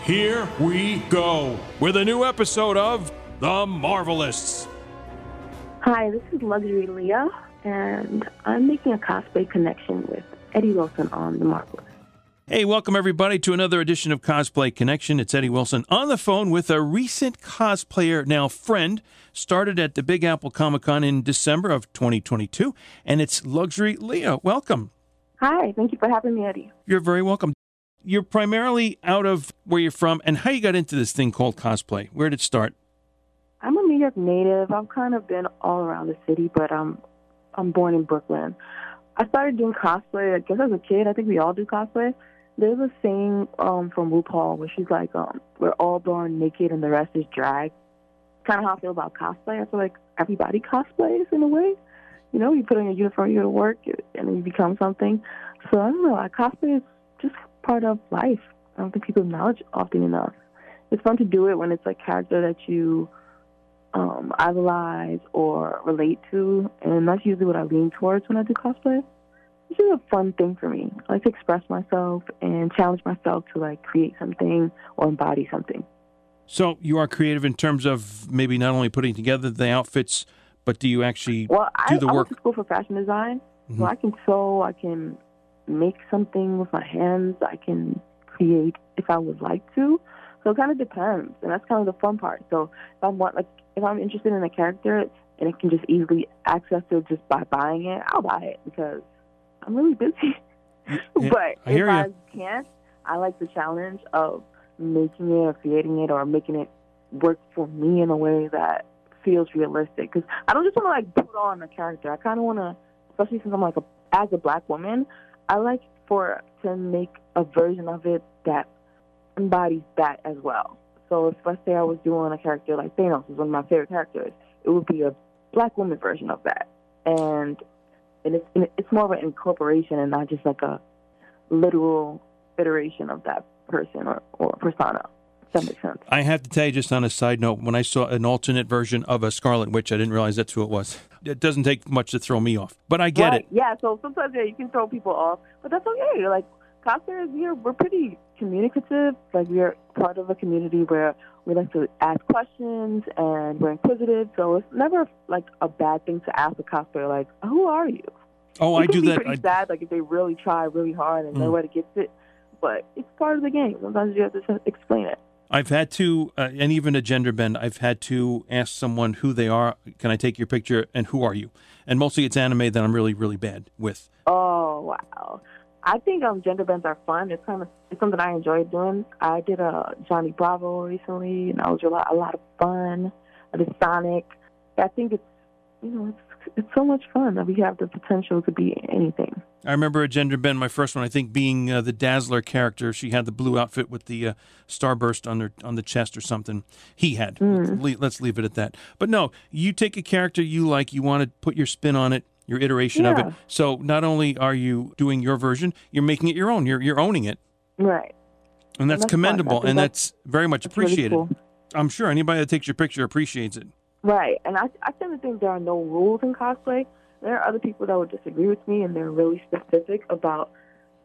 Here we go with a new episode of The Marvelists. Hi, this is Luxury Leah, and I'm making a cosplay connection with Eddie Wilson on The Marvelists. Hey, welcome everybody to another edition of Cosplay Connection. It's Eddie Wilson on the phone with a recent cosplayer, now friend, started at the Big Apple Comic Con in December of 2022, and it's Luxury Leah. Welcome. Hi, thank you for having me, Eddie. You're very welcome. You're primarily out of where you're from, and how you got into this thing called cosplay. Where did it start? I'm a New York native. I've kind of been all around the city, but I'm I'm born in Brooklyn. I started doing cosplay, I guess as a kid. I think we all do cosplay. There's a saying um, from RuPaul where she's like, um, "We're all born naked and the rest is drag." Kind of how I feel about cosplay. I feel like everybody cosplays in a way. You know, you put on your uniform, you go to work, and you become something. So I don't know. Cosplay is just part of life. I don't think people acknowledge often enough. It's fun to do it when it's a character that you um, idolize or relate to, and that's usually what I lean towards when I do cosplay. It's just a fun thing for me. I like to express myself and challenge myself to like create something or embody something. So you are creative in terms of maybe not only putting together the outfits, but do you actually Well, do I, the I work? went to school for fashion design, Mhm. so I can sew, I can make something with my hands, I can create if I would like to. So it kind of depends, and that's kind of the fun part. So if I want, like, if I'm interested in a character and I can just easily access it just by buying it, I'll buy it because I'm really busy. But I if. I can't, I like the challenge of making it or creating it or making it work for me in a way that feels realistic. Because I don't just want to like put on a character. I kind of want to, especially since I'm like a as a black woman, I like for to make a version of it that embodies that as well. So if let's say I was doing a character like Thanos, is one of my favorite characters, it would be a black woman version of that, and and it's and it's more of an incorporation and not just like a literal iteration of that person or, or persona. That makes sense. I have to tell you, just on a side note, when I saw an alternate version of a Scarlet Witch, I didn't realize that's who it was. It doesn't take much to throw me off, but I get right. it. Yeah, so sometimes yeah, you can throw people off, but that's okay. You're Like cosplayers, we're we're pretty communicative. Like we're part of a community where we like to ask questions and we're inquisitive. So it's never like a bad thing to ask a cosplayer, like, "Who are you?" Oh, it I do be that. Pretty I, sad, like if they really try really hard and Mm. nobody gets it. But it's part of the game. Sometimes you have to explain it. I've had to, uh, and even a gender bend, I've had to ask someone who they are. Can I take your picture? And who are you? And mostly it's anime that I'm really, really bad with. Oh wow! I think um gender bends are fun. It's kind of it's something I enjoy doing. I did a Johnny Bravo recently, and that was a lot a lot of fun. I did Sonic. I think it's you know it's it's so much fun that we have the potential to be anything. I remember a gender bend, my first one, I think, being uh, the Dazzler character. She had the blue outfit with the uh, starburst on her on the chest or something. He had. Let's, le- let's leave it at that. But no, you take a character you like, you want to put your spin on it, your iteration of it. So not only are you doing your version, you're making it your own. You're you're owning it, Right. and that's, that's commendable, and that's- that's very much It's really appreciated. cool. I'm sure anybody that takes your picture appreciates it. Right. And I I tend to think there are no rules in cosplay. There are other people that would disagree with me, and they're really specific about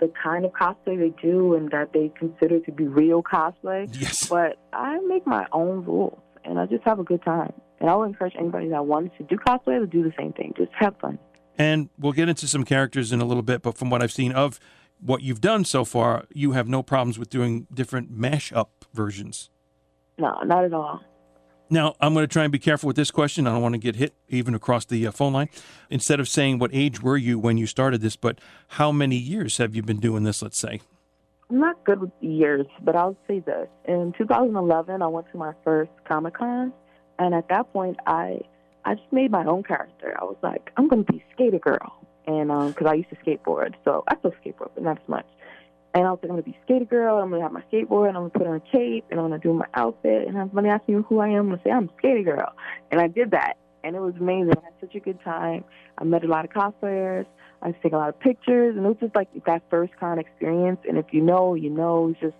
the kind of cosplay they do and that they consider to be real cosplay. Yes. But I make my own rules, and I just have a good time. And I would encourage anybody that wants to do cosplay to do the same thing. Just have fun. And we'll get into some characters in a little bit, but from what I've seen of what you've done so far, you have no problems with doing different mash-up versions. No, not at all. Now, I'm going to try and be careful with this question. I don't want to get hit even across the uh, phone line. Instead of saying what age were you when you started this, but how many years have you been doing this, let's say? I'm not good with years, but I'll say this. In 2011, I went to my first Comic Con, and at that point, I I just made my own character. I was like, I'm going to be Skater Girl, and because I used to skateboard, so I still skateboard, but not as much. And I was like, I'm gonna be skater girl. I'm gonna have my skateboard, and I'm gonna put on a cape, and I'm gonna do my outfit. And when they ask me who I am, I'm gonna say I'm skater girl. And I did that, and it was amazing. I had such a good time. I met a lot of cosplayers. I to take a lot of pictures, and it was just like that first con experience. And if you know, you know. It's just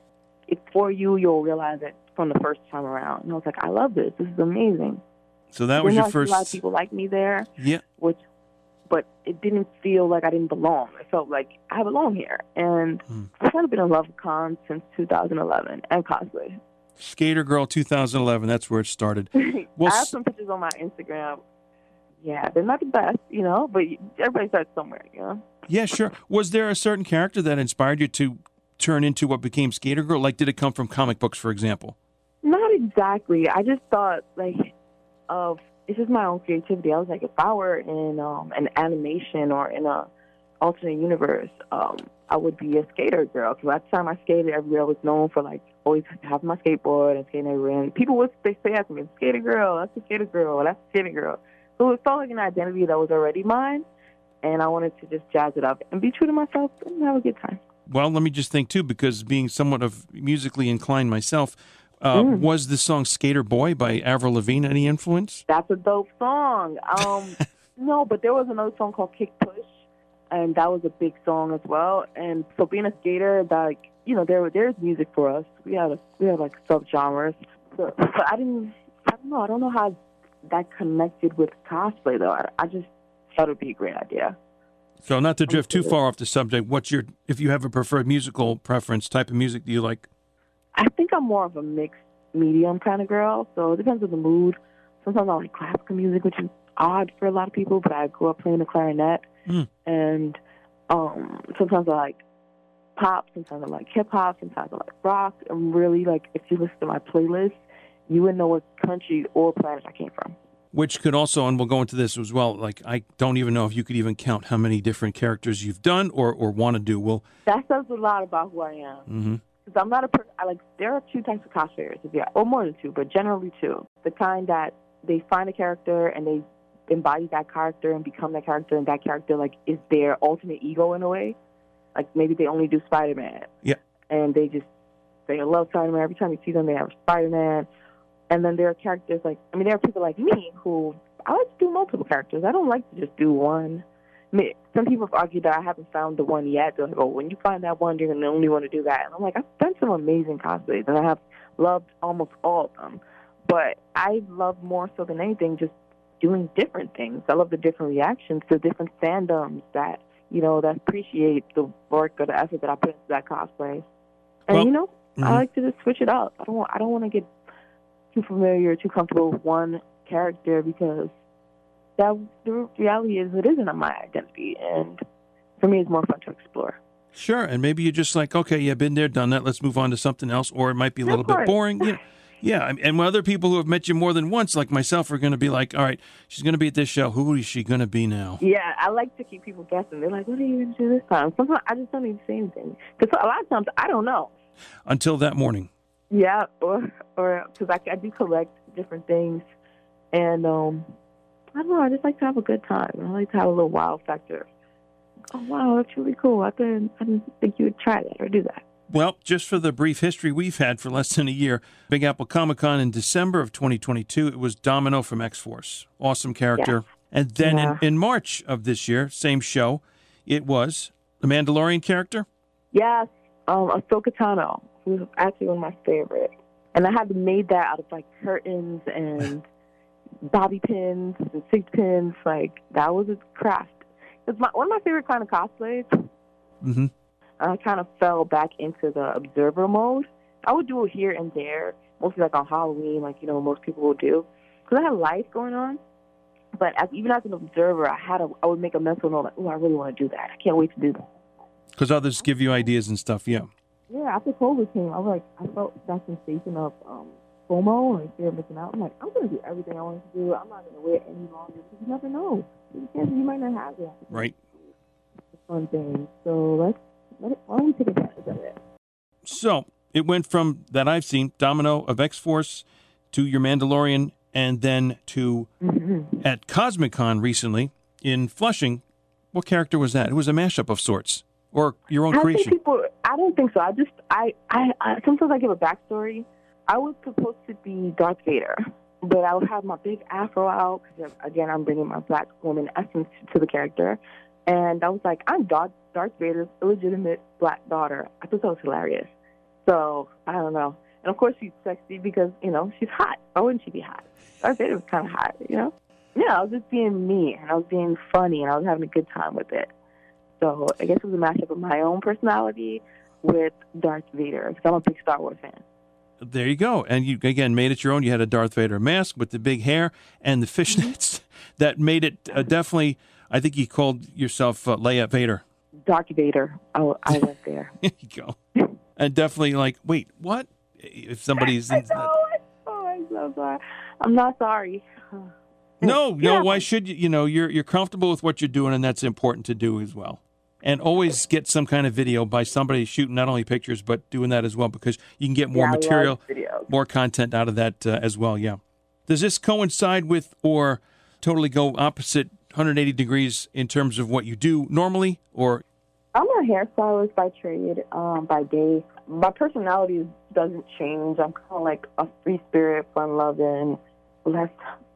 it's for you. You'll realize it from the first time around. And I was like, I love this. This is amazing. So that was your I first. A lot of people like me there, Yeah. which, but it didn't feel like I didn't belong. It felt like I belong here, and Hmm. I've kind of been in love with cons since 2011 and cosplay. Skater Girl 2011. That's where it started. Well, I have some pictures on my Instagram. Yeah, they're not the best, you know, but everybody starts somewhere, you know. Yeah, sure. Was there a certain character that inspired you to turn into what became Skater Girl? Like, did it come from comic books, for example? Not exactly. I just thought like of it's just my own creativity. I was like, if I were in um, an animation or in a alternate universe, um, I would be a skater girl. Because last time I skated everywhere, I was known for like always having my skateboard and skating everywhere. And people would they say after me, "Skater girl, that's a skater girl, that's a skater girl." So it felt like an identity that was already mine, and I wanted to just jazz it up and be true to myself and have a good time. Well, let me just think too, because being somewhat of musically inclined myself, uh, Mm. was the song "Skater Boy" by Avril Lavigne any influence? That's a dope song. Um, no, but there was another song called Kick Push, and that was a big song as well. And so being a skater, like you know, there there's music for us. We had a, we had like subgenres. So, but I didn't. I don't know. I don't know how that connected with cosplay though. I, I just thought it'd be a great idea. So, not to drift too far off the subject, what's your if you have a preferred musical preference type of music do you like? I think I'm more of a mixed medium kind of girl, so it depends on the mood. Sometimes I like classical music, which is odd for a lot of people, but I grew up playing the clarinet, Mm. and um, sometimes I like pop, sometimes I like hip hop, sometimes I like rock. I'm really like, if you listen to my playlist, you wouldn't know what country or planet I came from. Which could also, and we'll go into this as well. Like, I don't even know if you could even count how many different characters you've done or or want to do. Well, That says a lot about who I am. hmm Because I'm not a person. I like there are two types of cosplayers, if you, or more than two, but generally two. The kind that they find a character and they embody that character and become that character, and that character like is their ultimate ego in a way. Like maybe they only do Spider Man. Yeah. And they just they love Spider Man. Every time you see them, they have Spider Man. And then there are characters like I mean, there are people like me who I like to do multiple characters. I don't like to just do one. I mean, some people have argued that I haven't found the one yet. They're like, oh, when you find that one, you're going to only want to do that. And I'm like, I've done some amazing cosplays, and I have loved almost all of them. But I love more so than anything just doing different things. I love the different reactions to different fandoms that, you know, that appreciate the work or the effort that I put into that cosplay. And, Well, you know, mhm. I like to just switch it up. I don't want, I don't want to get too familiar, too comfortable with one character because that the reality is it isn't my identity, and for me, it's more fun to explore. Sure, and maybe you're just like, okay, yeah, been there, done that. Let's move on to something else, or it might be a little bit boring. You know, yeah, and- and other people who have met you more than once, like myself, are going to be like, all right, she's going to be at this show. Who is she going to be now? Yeah, I like to keep people guessing. They're like, "What are you going to do this time?" Sometimes I just don't even say anything because a lot of times I don't know. Until that morning. Yeah, or or because I, I do collect different things, and um, I don't know. I just like to have a good time. I like to have a little wow factor. Oh wow, that's really cool. I didn't I didn't think you would try that or do that. Well, just for the brief history we've had for less than a year, Big Apple Comic Con in December of 2022, it was Domino from X Force. Awesome character. And then Yeah. in, in March of this year, same show, it was the Mandalorian character. Yes, um, Ahsoka Tano, who's actually one of my favorites. And I had made that out of like curtains and bobby pins and six pins. Like that was a craft. It's my one of my favorite kind of cosplays. hmm I kind of fell back into the observer mode. I would do it here and there, mostly like on Halloween, like you know most people will do, because I had life going on. But as even as an observer, I had a I would make a mental note like, oh, I really want to do that. I can't wait to do that. Because others give you ideas and stuff. Yeah. Yeah, after COVID came, I was like, I felt that sensation of um, FOMO and fear of missing out. I'm like, I'm going to do everything I want to do. I'm not going to wait any longer because you never know. There's a chance you might not have it. Right. It's a fun thing. So let's, let it, why don't we take advantage of it? So it went from that I've seen Domino of X Force to your Mandalorian, and then to Mm-hmm. at Cosmic Con recently in Flushing. What character was that? It was a mashup of sorts, or your own I think creation. people, I don't think so. I just I, I I sometimes I give a backstory. I was supposed to be Darth Vader, but I would have my big afro out because uh, again I'm bringing my black woman essence to the character, and I was like I'm Darth Darth Vader's illegitimate black daughter. I thought that was hilarious. So I don't know. And of course she's sexy because you know she's hot. Why wouldn't she be hot? Darth Vader was kind of hot, you know. Yeah, I was just being me and I was being funny and I was having a good time with it. So I guess it was a mashup of my own personality with Darth Vader because I'm a big Star Wars fan. There you go. And you again made it your own. You had a Darth Vader mask with the big hair and the fishnets that made it uh, definitely. I think you called yourself uh, Leia Vader. Darth Vader. Oh, I went there. there you go. and definitely like, wait, what? If somebody's I know, oh, I'm so sorry. I'm not sorry. no, no. Yeah. Why should you? You know, you're you're comfortable with what you're doing, and that's important to do as well. And always get some kind of video by somebody shooting not only pictures but doing that as well because you can get more Yeah, material, more content out of that uh, as well. Yeah. Does this coincide with or totally go opposite 180 degrees in terms of what you do normally, or I'm a hairstylist by trade, um, by day. My personality doesn't change. I'm kind of like a free spirit, fun loving, let's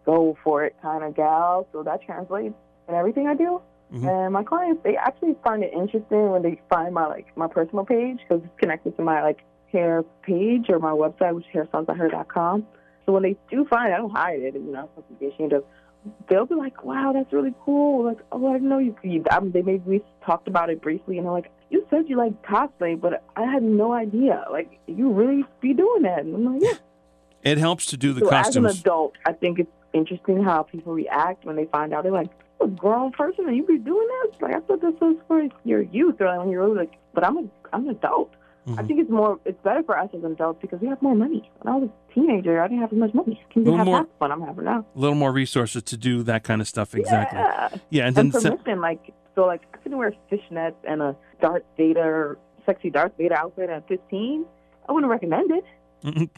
go for it kind of gal. So that translates in everything I do. Mhm. And my clients, they actually find it interesting when they find my like my personal page because it's connected to my like hair page or my website, which is hairstylesbyher.com. So when they do find it, I don't hide it. You know, to be ashamed of. They'll be like, "Wow, that's really cool." Like, "Oh, I didn't know you could." I mean, they maybe we talked about it briefly, and they're like, "You said you like cosplay, but I had no idea. Like, you really be doing that?" And I'm like, "Yeah." it helps to do the so costumes? as an adult, I think it's interesting how people react when they find out. They're like, "You're a grown person and you be doing this?" Like, I thought this was for your youth, or like when you're really like, "But I'm a, I'm an adult." I Mhm. think it's more, it's better for us as adults because we have more money. When I was a teenager, I didn't have as much money. I can Little have more- half fun I'm having now. a little more resources to do that kind of stuff. Exactly. Yeah. Yeah, and then And se- permission, like, so, like, I couldn't wear fishnets and a Darth Vader, sexy Darth Vader outfit at 15. I wouldn't recommend it.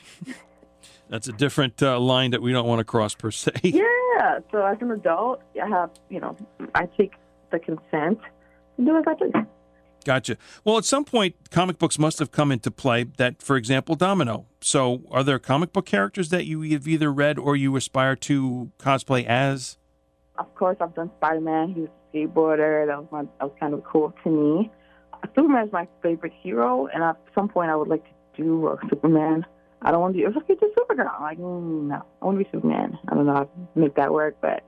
that's a different uh, line that we don't want to cross per se. Yeah. So as an adult, I have, you know, I take the consent and do as I please. Gotcha. Well, at some point, comic books must have come into play. That, for example, Domino. So, are there comic book characters that you have either read or you aspire to cosplay as? Of course, I've done Spider Man. He was a skateboarder. That was my, that was kind of cool to me. Superman is my favorite hero, and at some point, I would like to do a Superman. I don't want to do. It's like it's a Supergirl. I'm like, mm, no, I want to be Superman. I don't know how to make that work, but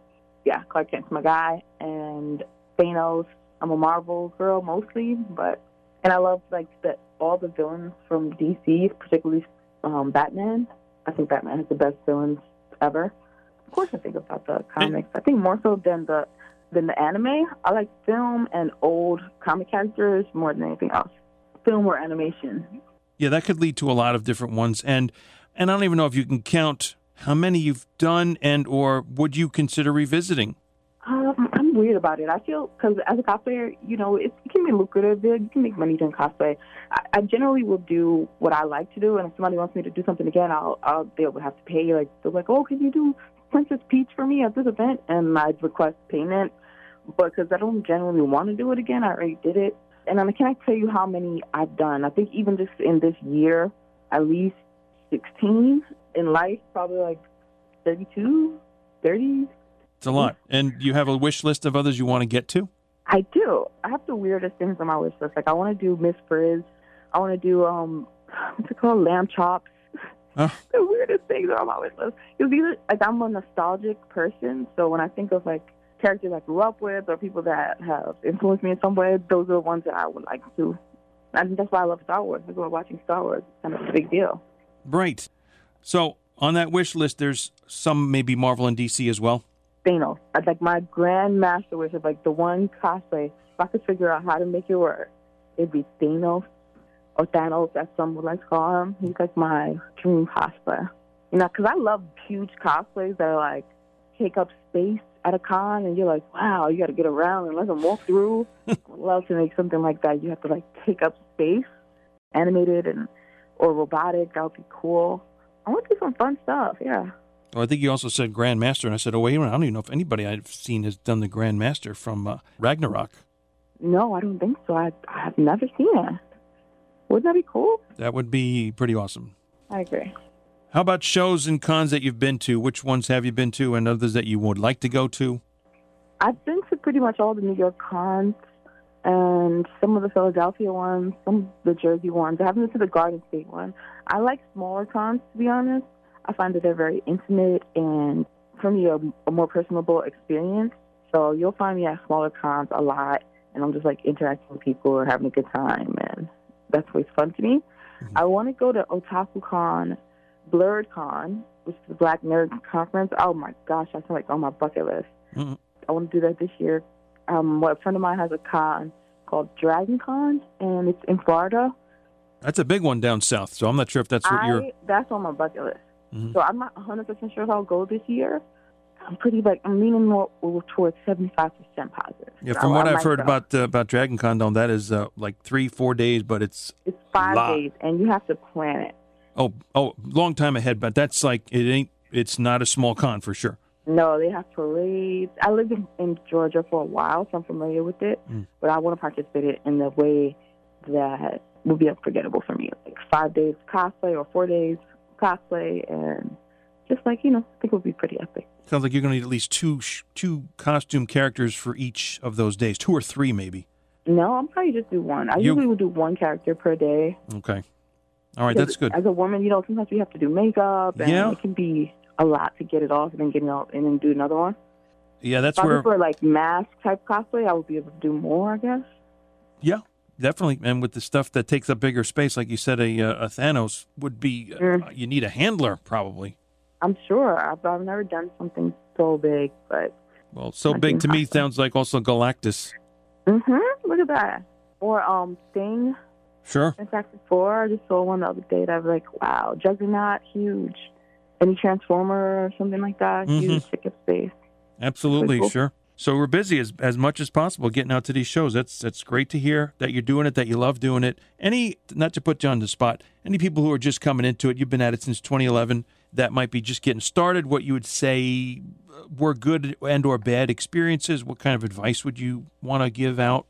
yeah, Clark Kent's my guy, and Thanos. I'm a Marvel girl mostly, but and I love like the all the villains from DC, particularly um, Batman. I think Batman has the best villains ever. Of course, I think about the comics. I think more so than the than the anime. I like film and old comic characters more than anything else. Film or animation. Yeah, that could lead to a lot of different ones, and and I don't even know if you can count how many you've done, and or would you consider revisiting? Um, I'm weird about it. I feel because as a cosplayer, you know, it, it can be lucrative. You can make money doing cosplay. I, I generally will do what I like to do, and if somebody wants me to do something again, I'll, I'll they have to pay. Like they're like, oh, can you do Princess Peach for me at this event? And I'd request payment, but because I don't generally want to do it again, I already did it. And I can't tell you how many I've done. I think even just in this year, at least 16 in life, probably like 32, 30. It's a lot, and you have a wish list of others you want to get to. I do. I have the weirdest things on my wish list. Like I want to do Miss Frizz. I want to do um, what's it called, lamb chops. Huh? the weirdest things are on my wish list. Because these are like I'm a nostalgic person, so when I think of like characters I grew up with or people that have influenced me in some way, those are the ones that I would like to. I think that's why I love Star Wars. I grew up watching Star Wars. It's kind of a big deal. Right. So on that wish list, there's some maybe Marvel and DC as well. Thanos. I'd like my grand master wish of like the one cosplay. If I could figure out how to make it work, it'd be Thanos or Thanos, as some would like to call him. He's like my dream cosplay. You know, because I love huge cosplays that are like take up space at a con, and you're like, wow, you got to get around and let them walk through. Love to make something like that. You have to like take up space, animated and or robotic. That would be cool. I want to do some fun stuff. Yeah. Well, I think you also said Grandmaster, and I said, oh wait a minute, I don't even know if anybody I've seen has done the Grandmaster from uh, Ragnarok. No, I don't think so. I I have never seen it. Wouldn't that be cool? That would be pretty awesome. I agree. How about shows and cons that you've been to? Which ones have you been to, and others that you would like to go to? I've been to pretty much all the New York cons and some of the Philadelphia ones, some of the Jersey ones. I haven't been to the Garden State one. I like smaller cons, to be honest. I find that they're very intimate and, for me, a, a more personable experience. So you'll find me at smaller cons a lot, and I'm just like interacting with people or having a good time, and that's always fun to me. Mm-hmm. I want to go to Otaku Con, Blerd Con, which is the Black Nerd Conference. Oh my gosh, that's like on my bucket list. Mhm. I want to do that this year. Um, what a friend of mine has a con called Dragon Con, and it's in Florida. That's a big one down south, so I'm not sure if that's what I, you're. that's on my bucket list. Mhm. So I'm not 100% sure if I'll go this year. I'm pretty like I'm leaning more towards 75% positive. Yeah, So from what I I've might heard go. about uh, about Dragon Con, though, that is uh, like three, four days, but it's it's five days, and you have to plan it. Oh oh long time ahead. But that's like it ain't. It's not a small con for sure. No, they have parades. I lived in, in Georgia for a while, so I'm familiar with it. Mm. But I want to participate in the way that will be unforgettable for me. Like five days cosplay or four days cosplay, and just like you know, I think it would be pretty epic. Sounds like you're going to need at least two sh- two costume characters for each of those days, two or three maybe. No, I'm probably just do one. I You- usually would do one character per day. Okay, all right, that's good. As a woman, you know, sometimes you have to do makeup, and Yeah. it can be a lot to get it off, and then get it out, and then do another one. Yeah, that's If where for like mask type cosplay, I would be able to do more, I guess. yeah, definitely. And with the stuff that takes up bigger space, like you said, a uh, a Thanos would be. Uh, Mm. You need a handler probably. I'm sure. I've, I've never done something so big, but Well, so big to me sounds like also Galactus. Mm hmm look at that. Or um, Sting, Sure. Fantastic Four. I just saw one the other day that I was like, wow, Juggernaut, huge. Any Transformer or something like that, Mhm. huge. Up space. Absolutely, cool. sure. So we're busy as as much as possible getting out to these shows. That's that's great to hear that you're doing it, that you love doing it. Any not to put you on the spot, any people who are just coming into it, you've been at it since 2011, that might be just getting started. What you would say uh, were good and or bad experiences? What kind of advice would you want to give out?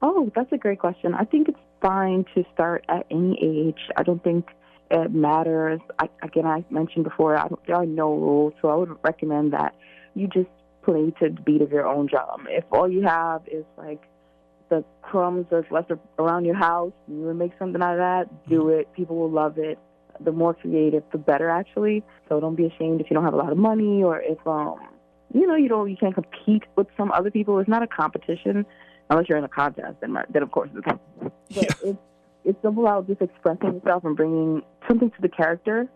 Oh, that's a great question. I think it's fine to start at any age. I don't think it matters. I, again, I mentioned before, I don't, there are no rules, so I would recommend that you just play to the beat of your own drum. If all you have is like the crumbs that's left around your house, you would make something out of that, do it. People will love it. The more creative, the better, actually. So don't be ashamed if you don't have a lot of money or if um you know you don't you can't compete with some other people. It's not a competition unless you're in a contest. Then then of course it's. But it's it's about just expressing yourself and bringing something to the character,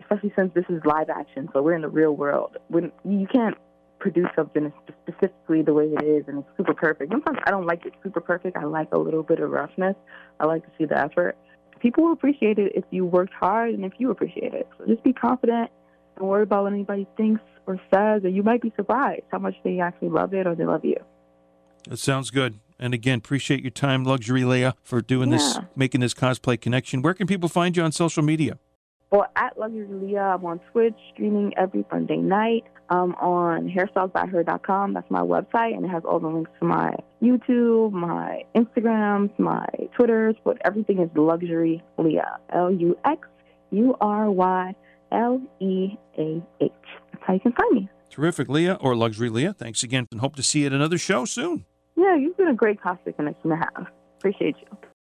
especially since this is live action. So we're in the real world. When you can't produce something specifically the way it is and it's super perfect. Sometimes I don't like it super perfect. I like a little bit of roughness. I like to see the effort. People will appreciate it if you worked hard and if you appreciate it. So just be confident. Don't worry about what anybody thinks or says, and you might be surprised how much they actually love it or they love you. That sounds good. And again, appreciate your time, Luxury Leah, for doing this, making this cosplay connection. Where can people find you on social media? Well, at Luxury Leah, I'm on Twitch streaming every Sunday night. I'm on hairstylesbyher.com. That's my website, and it has all the links to my YouTube, my Instagrams, my Twitters, but everything is Luxury Leah. L U X U R Y L E A H. That's how you can find me. Terrific, Leah, or Luxury Leah. Thanks again, and hope to see you at another show soon. Yeah, you've been a great cosplay connection to have. Appreciate you.